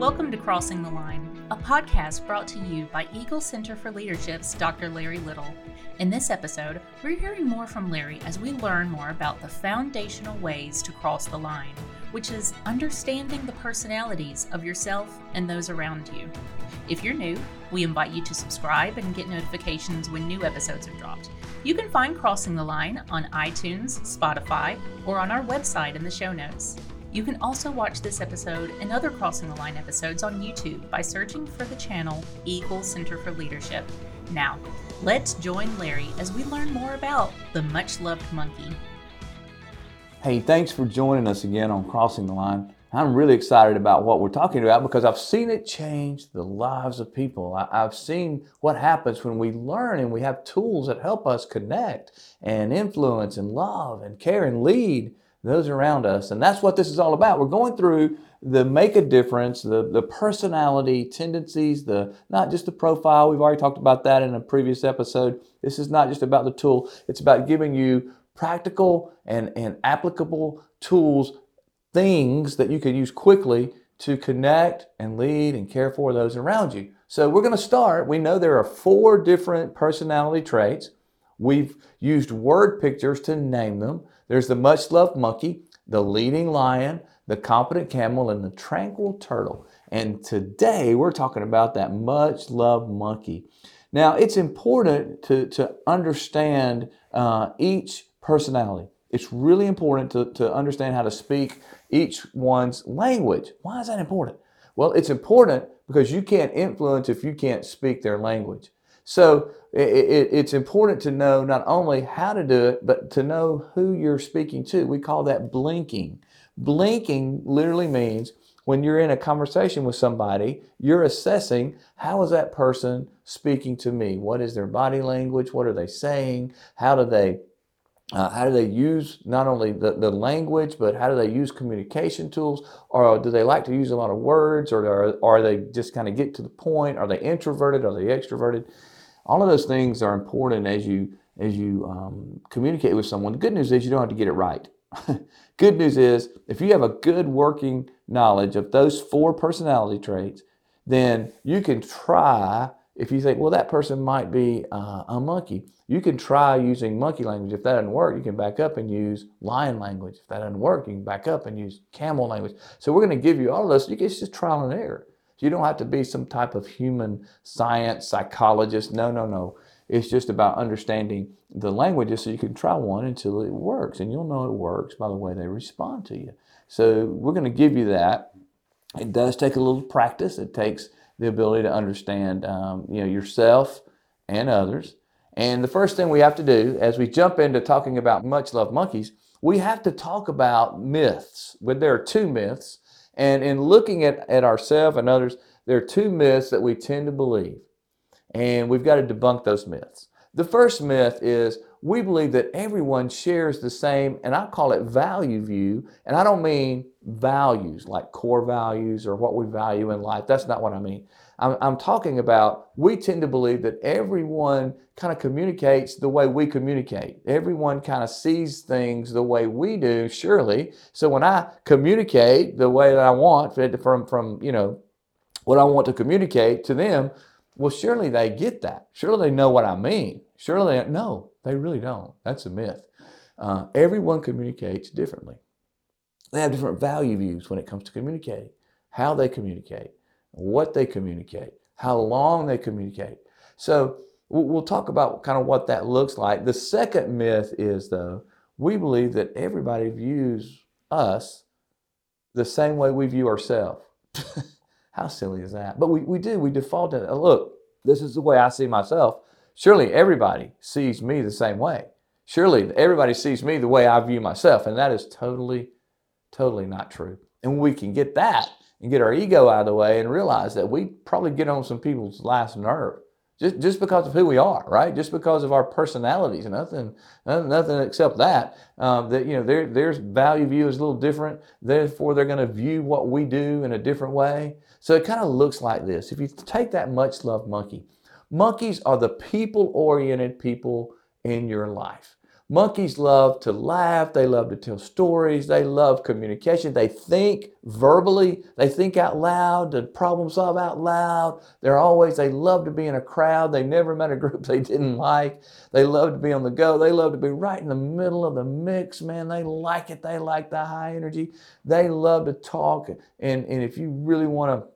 Welcome to Crossing the Line, a podcast brought to you by Eagle Center for Leadership's Dr. Larry Little. In this episode, we're hearing more from Larry as we learn more about the foundational ways to cross the line, which is understanding the personalities of yourself and those around you. If you're new, we invite you to subscribe and get notifications when new episodes are dropped. You can find Crossing the Line on iTunes, Spotify, or on our website in the show notes. You can also watch this episode and other Crossing the Line episodes on YouTube by searching for the channel Eagle Center for Leadership. Now, let's join Larry as we learn more about the much loved monkey. Hey, thanks for joining us again on Crossing the Line. I'm really excited about what we're talking about because I've seen it change the lives of people. I've seen what happens when we learn and we have tools that help us connect and influence and love and care and lead those around us. And that's what this is all about. We're going through the make a difference, the, the personality tendencies, the not just the profile. We've already talked about that in a previous episode. This is not just about the tool, it's about giving you practical and, and applicable tools, things that you can use quickly to connect and lead and care for those around you. So we're going to start. We know there are four different personality traits. We've used word pictures to name them. There's the much loved monkey, the leading lion, the competent camel, and the tranquil turtle. And today we're talking about that much loved monkey. Now, it's important to, to understand uh, each personality. It's really important to, to understand how to speak each one's language. Why is that important? Well, it's important because you can't influence if you can't speak their language. So it, it, it's important to know not only how to do it, but to know who you're speaking to. We call that blinking. Blinking literally means when you're in a conversation with somebody, you're assessing how is that person speaking to me? What is their body language? What are they saying? How do they uh, how do they use not only the, the language, but how do they use communication tools? Or do they like to use a lot of words? Or are, are they just kind of get to the point? Are they introverted? Are they extroverted? All of those things are important as you as you um, communicate with someone. The good news is you don't have to get it right. good news is if you have a good working knowledge of those four personality traits, then you can try. If you think, well, that person might be uh, a monkey, you can try using monkey language. If that doesn't work, you can back up and use lion language. If that doesn't work, you can back up and use camel language. So we're going to give you all of this. You can, just trial and error. You don't have to be some type of human science psychologist. No, no, no. It's just about understanding the languages so you can try one until it works. And you'll know it works by the way they respond to you. So we're going to give you that. It does take a little practice. It takes the ability to understand um, you know, yourself and others. And the first thing we have to do as we jump into talking about much loved monkeys, we have to talk about myths. Well, there are two myths and in looking at, at ourselves and others, there are two myths that we tend to believe. And we've got to debunk those myths. The first myth is we believe that everyone shares the same, and I call it value view. And I don't mean values like core values or what we value in life. That's not what I mean. I'm, I'm talking about we tend to believe that everyone kind of communicates the way we communicate. Everyone kind of sees things the way we do, surely. So when I communicate the way that I want from, from you know, what I want to communicate to them, well, surely they get that. Surely they know what I mean. Surely they, no, they really don't. That's a myth. Uh, everyone communicates differently. They have different value views when it comes to communicating, how they communicate what they communicate, how long they communicate. So we'll talk about kind of what that looks like. The second myth is, though, we believe that everybody views us the same way we view ourselves. how silly is that? But we, we do, we default to, look, this is the way I see myself. Surely everybody sees me the same way. Surely everybody sees me the way I view myself. And that is totally, totally not true. And we can get that and get our ego out of the way and realize that we probably get on some people's last nerve just, just because of who we are, right? Just because of our personalities, nothing, nothing except that. Um, that you know, their their value view is a little different. Therefore, they're going to view what we do in a different way. So it kind of looks like this. If you take that much loved monkey, monkeys are the people-oriented people in your life. Monkeys love to laugh. They love to tell stories. They love communication. They think verbally. They think out loud, to problem solve out loud. They're always, they love to be in a crowd. They never met a group they didn't like. They love to be on the go. They love to be right in the middle of the mix, man. They like it. They like the high energy. They love to talk. And, and if you really want to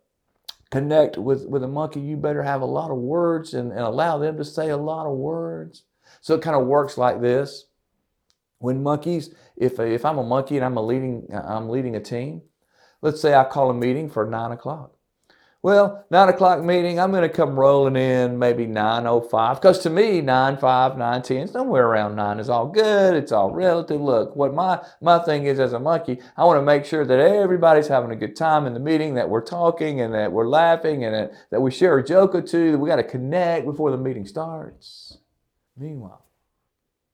connect with, with a monkey, you better have a lot of words and, and allow them to say a lot of words. So it kind of works like this. When monkeys, if, if I'm a monkey and I'm, a leading, I'm leading a team, let's say I call a meeting for nine o'clock. Well, nine o'clock meeting, I'm going to come rolling in maybe 9.05 because to me, 9.5, 9.10, somewhere around 9 is all good. It's all relative. Look, what my, my thing is as a monkey, I want to make sure that everybody's having a good time in the meeting, that we're talking and that we're laughing and that, that we share a joke or two, that we got to connect before the meeting starts. Meanwhile,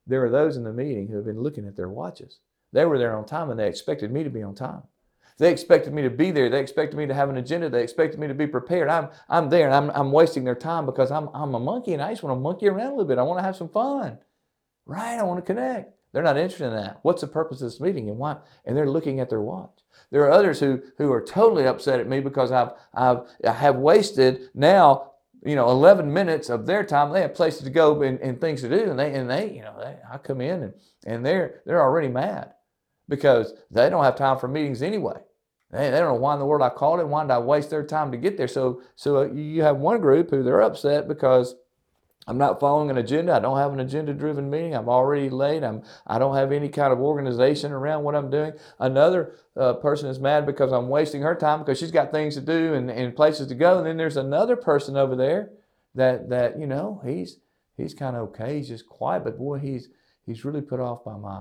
there are those in the meeting who have been looking at their watches. They were there on time and they expected me to be on time. They expected me to be there. They expected me to have an agenda. They expected me to be prepared. I'm, I'm there and I'm, I'm wasting their time because I'm, I'm a monkey and I just want to monkey around a little bit. I want to have some fun. Right? I want to connect. They're not interested in that. What's the purpose of this meeting and why? And they're looking at their watch. There are others who, who are totally upset at me because I've, I've, I have wasted now you know, 11 minutes of their time. They have places to go and, and things to do. And they, and they, you know, they, I come in and, and they're, they're already mad because they don't have time for meetings anyway. They, they don't know why in the world I called it. Why did I waste their time to get there? So, so uh, you have one group who they're upset because I'm not following an agenda. I don't have an agenda driven meeting. I'm already late. I'm, I don't have any kind of organization around what I'm doing. Another uh, person is mad because I'm wasting her time because she's got things to do and, and places to go. And then there's another person over there that, that you know, he's, he's kind of okay. He's just quiet, but boy, he's, he's really put off by my,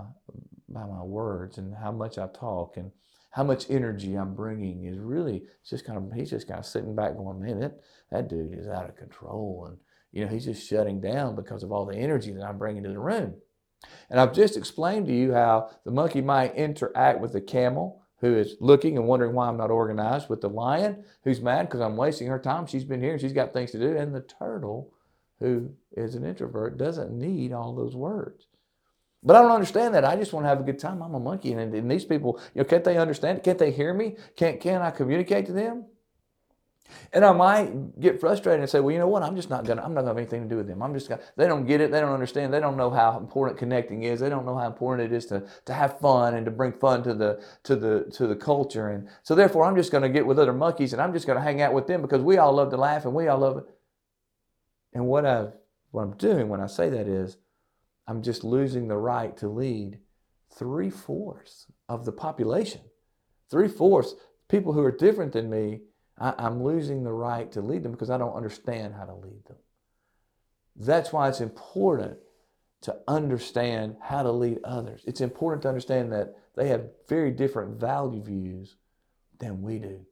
by my words and how much I talk and how much energy I'm bringing is really just kind of, he's just kind of sitting back going, man, that, that dude is out of control. And, you know, he's just shutting down because of all the energy that I'm bringing to the room. And I've just explained to you how the monkey might interact with the camel who is looking and wondering why I'm not organized, with the lion who's mad because I'm wasting her time. She's been here and she's got things to do. And the turtle who is an introvert doesn't need all those words. But I don't understand that. I just want to have a good time. I'm a monkey. And, and these people, you know, can't they understand? Can't they hear me? Can't, can I communicate to them? And I might get frustrated and say, well, you know what? I'm just not gonna. I'm not gonna have anything to do with them. I'm just gonna. They don't get it. They don't understand. They don't know how important connecting is. They don't know how important it is to to have fun and to bring fun to the to the to the culture. And so therefore, I'm just gonna get with other monkeys and I'm just gonna hang out with them because we all love to laugh and we all love it. And what I what I'm doing when I say that is, I'm just losing the right to lead three fourths of the population. Three fourths people who are different than me I, I'm losing the right to lead them because I don't understand how to lead them. That's why it's important to understand how to lead others. It's important to understand that they have very different value views than we do.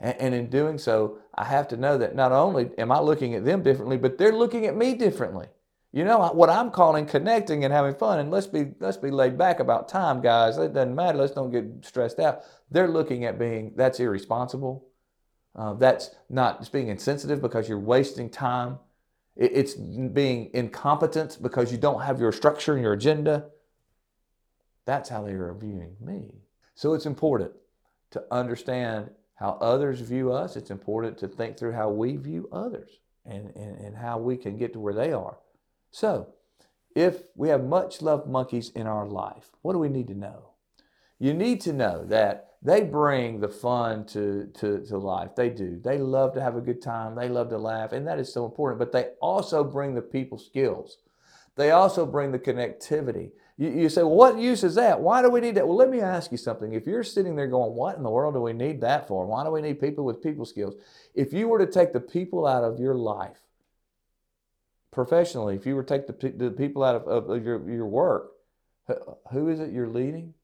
And, and, in doing so, I have to know that not only am I looking at them differently, but they're looking at me differently. You know what I'm calling connecting and having fun, and let's be let's be laid back about time, guys. It doesn't matter. Let's don't get stressed out. They're looking at being that's irresponsible. Uh, that's not just being insensitive because you're wasting time. It's being incompetent because you don't have your structure and your agenda. That's how they are viewing me. So it's important to understand how others view us. It's important to think through how we view others and, and, and how we can get to where they are. So, if we have much loved monkeys in our life, what do we need to know? You need to know that they bring the fun to, to, to life. They do. They love to have a good time. They love to laugh. And that is so important. But they also bring the people skills. They also bring the connectivity. You, you say, well, what use is that? Why do we need that? Well, let me ask you something. If you're sitting there going, what in the world do we need that for? Why do we need people with people skills? If you were to take the people out of your life, professionally, if you were to take the, the people out of, of your, your work, who is it you're leading?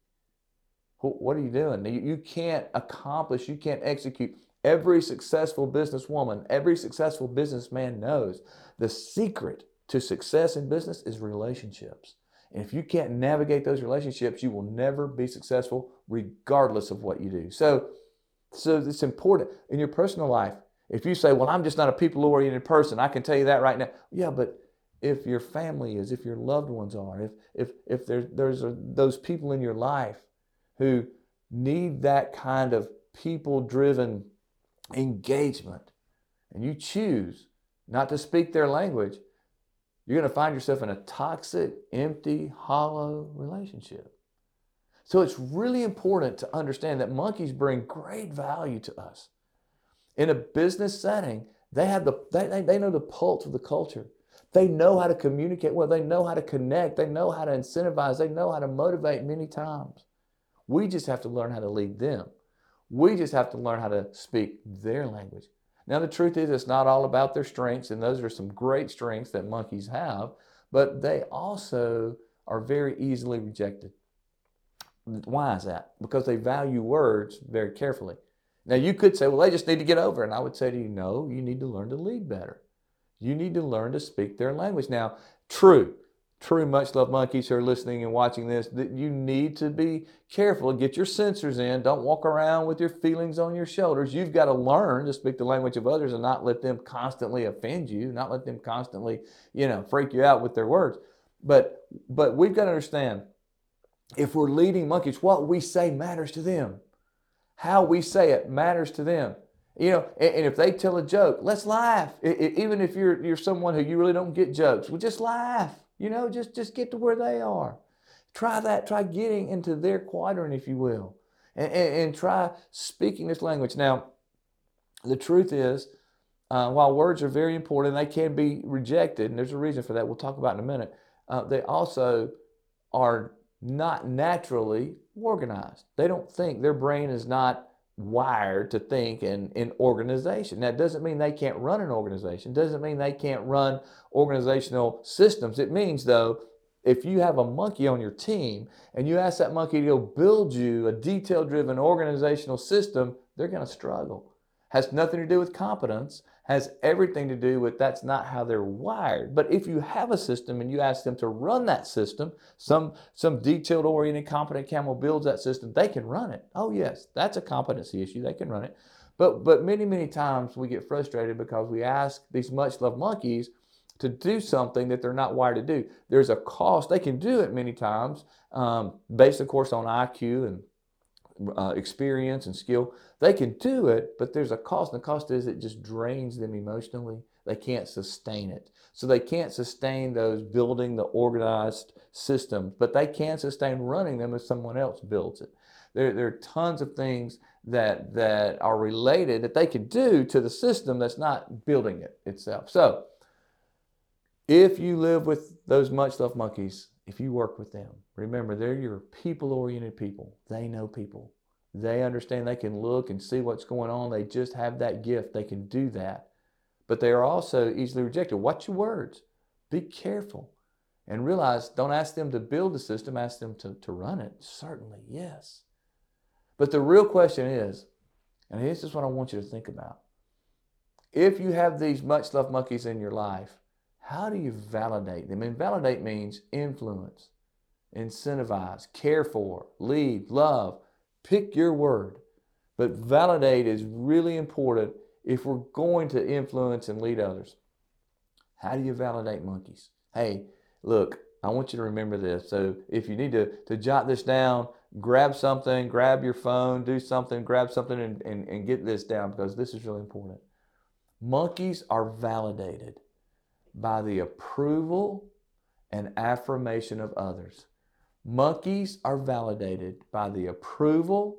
What are you doing? You can't accomplish, you can't execute. Every successful businesswoman, every successful businessman knows the secret to success in business is relationships. And if you can't navigate those relationships, you will never be successful regardless of what you do. So, so it's important in your personal life. If you say, well, I'm just not a people oriented person, I can tell you that right now. Yeah, but if your family is, if your loved ones are, if if if there, there's a, those people in your life who need that kind of people-driven engagement, and you choose not to speak their language, you're going to find yourself in a toxic, empty, hollow relationship. So it's really important to understand that monkeys bring great value to us. In a business setting, they have the they, they know the pulse of the culture. They know how to communicate well, they know how to connect, they know how to incentivize, they know how to motivate many times. We just have to learn how to lead them. We just have to learn how to speak their language. Now, the truth is, it's not all about their strengths, and those are some great strengths that monkeys have, but they also are very easily rejected. Why is that? Because they value words very carefully. Now, you could say, well, they just need to get over. And I would say to you, no, you need to learn to lead better. You need to learn to speak their language. Now, true, true much love monkeys who are listening and watching this, that you need to be careful. Get your sensors in. Don't walk around with your feelings on your shoulders. You've got to learn to speak the language of others and not let them constantly offend you, not let them constantly, you know, freak you out with their words. But but we've got to understand if we're leading monkeys, what we say matters to them. How we say it matters to them. You know, and, if they tell a joke, let's laugh. Even if you're you're someone who you really don't get jokes, well, just laugh. You know, just just get to where they are. Try that. Try getting into their quadrant, if you will, and, and, and try speaking this language. Now, the truth is, uh, while words are very important, they can be rejected, and there's a reason for that. We'll talk about in a minute. Uh, they also are not naturally organized. They don't think, their brain is not wired to think in, in organization. That doesn't mean they can't run an organization, doesn't mean they can't run organizational systems. It means, though, if you have a monkey on your team and you ask that monkey to go build you a detail driven organizational system, they're going to struggle. Has nothing to do with competence, has everything to do with that's not how they're wired. But if you have a system and you ask them to run that system, some some detailed oriented competent camel builds that system, they can run it. Oh yes, that's a competency issue. They can run it. But but many many times we get frustrated because we ask these much loved monkeys to do something that they're not wired to do. There's a cost. They can do it many times, um, based of course on IQ and uh, experience and skill. They can do it, but there's a cost. And the cost is it just drains them emotionally. They can't sustain it. So they can't sustain those building the organized systems, but they can sustain running them if someone else builds it. There, there are tons of things that, that are related that they can do to the system that's not building it itself. So if you live with those much loved monkeys, if you work with them, remember they're your people oriented people. They know people. They understand they can look and see what's going on. They just have that gift. They can do that. But they are also easily rejected. Watch your words. Be careful. And realize don't ask them to build the system, ask them to, to run it. Certainly, yes. But the real question is, and this is what I want you to think about. If you have these much loved monkeys in your life, how do you validate them? And validate means influence, incentivize, care for, lead, love. Pick your word. But validate is really important if we're going to influence and lead others. How do you validate monkeys? Hey, look, I want you to remember this. So if you need to, to jot this down, grab something, grab your phone, do something, grab something, and, and, and get this down because this is really important. Monkeys are validated by the approval and affirmation of others. Monkeys are validated by the approval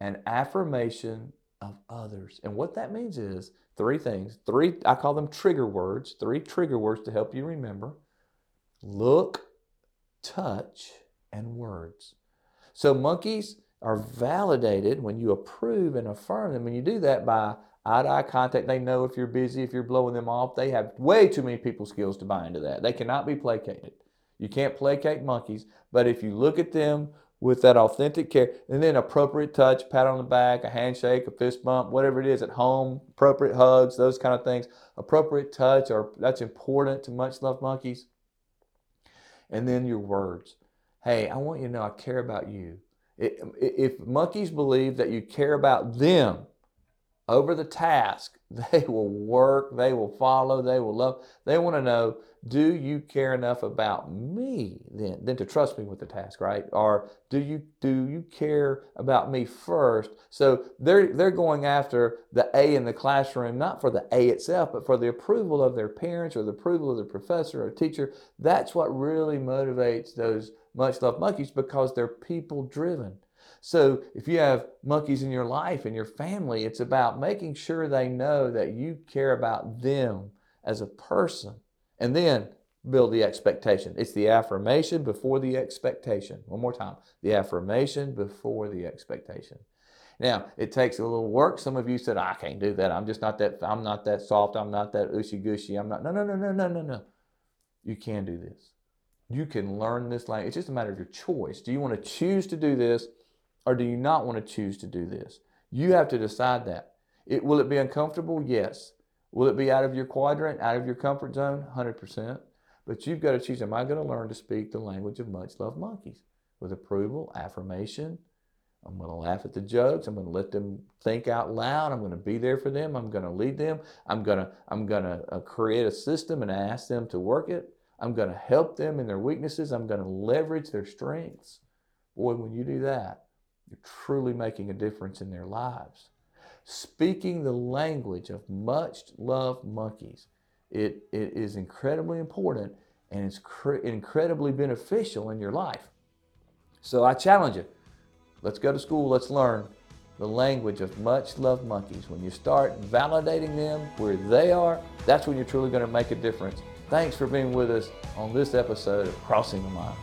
and affirmation of others. And what that means is three things. Three, I call them trigger words, three trigger words to help you remember look, touch, and words. So monkeys are validated when you approve and affirm them. And you do that by eye to eye contact. They know if you're busy, if you're blowing them off. They have way too many people skills to buy into that. They cannot be placated. You can't placate monkeys, but if you look at them with that authentic care, and then appropriate touch, pat on the back, a handshake, a fist bump, whatever it is at home, appropriate hugs, those kind of things, appropriate touch, or that's important to much loved monkeys. And then your words. Hey, I want you to know I care about you. If monkeys believe that you care about them, over the task. They will work, they will follow, they will love. They want to know, do you care enough about me then, then to trust me with the task, right? Or do you do you care about me first? So they're they're going after the A in the classroom, not for the A itself, but for the approval of their parents or the approval of the professor or teacher. That's what really motivates those much loved monkeys because they're people driven. So if you have monkeys in your life and your family, it's about making sure they know that you care about them as a person. And then build the expectation. It's the affirmation before the expectation. One more time. The affirmation before the expectation. Now, it takes a little work. Some of you said, I can't do that. I'm just not that, I'm not that soft. I'm not that ooshy gushy. I'm not, no, no, no, no, no, no, no. You can do this. You can learn this language. It's just a matter of your choice. Do you want to choose to do this or do you not want to choose to do this? You have to decide that. It, will it be uncomfortable? Yes. Will it be out of your quadrant, out of your comfort zone? 100%. But you've got to choose am I going to learn to speak the language of much loved monkeys with approval, affirmation? I'm going to laugh at the jokes. I'm going to let them think out loud. I'm going to be there for them. I'm going to lead them. I'm going to, I'm going to uh, create a system and ask them to work it. I'm going to help them in their weaknesses. I'm going to leverage their strengths. Boy, when you do that, you're truly making a difference in their lives. Speaking the language of much loved monkeys, it, it is incredibly important and it's cr- incredibly beneficial in your life. So I challenge you let's go to school, let's learn the language of much loved monkeys. When you start validating them where they are, that's when you're truly going to make a difference. Thanks for being with us on this episode of Crossing the Line.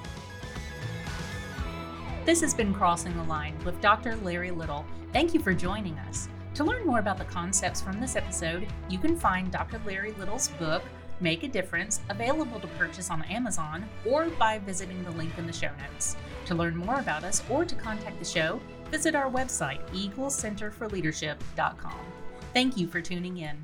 This has been Crossing the Line with Dr. Larry Little. Thank you for joining us. To learn more about the concepts from this episode, you can find Dr. Larry Little's book, Make a Difference, available to purchase on Amazon or by visiting the link in the show notes. To learn more about us or to contact the show, visit our website, eaglecenterforleadership.com. Thank you for tuning in.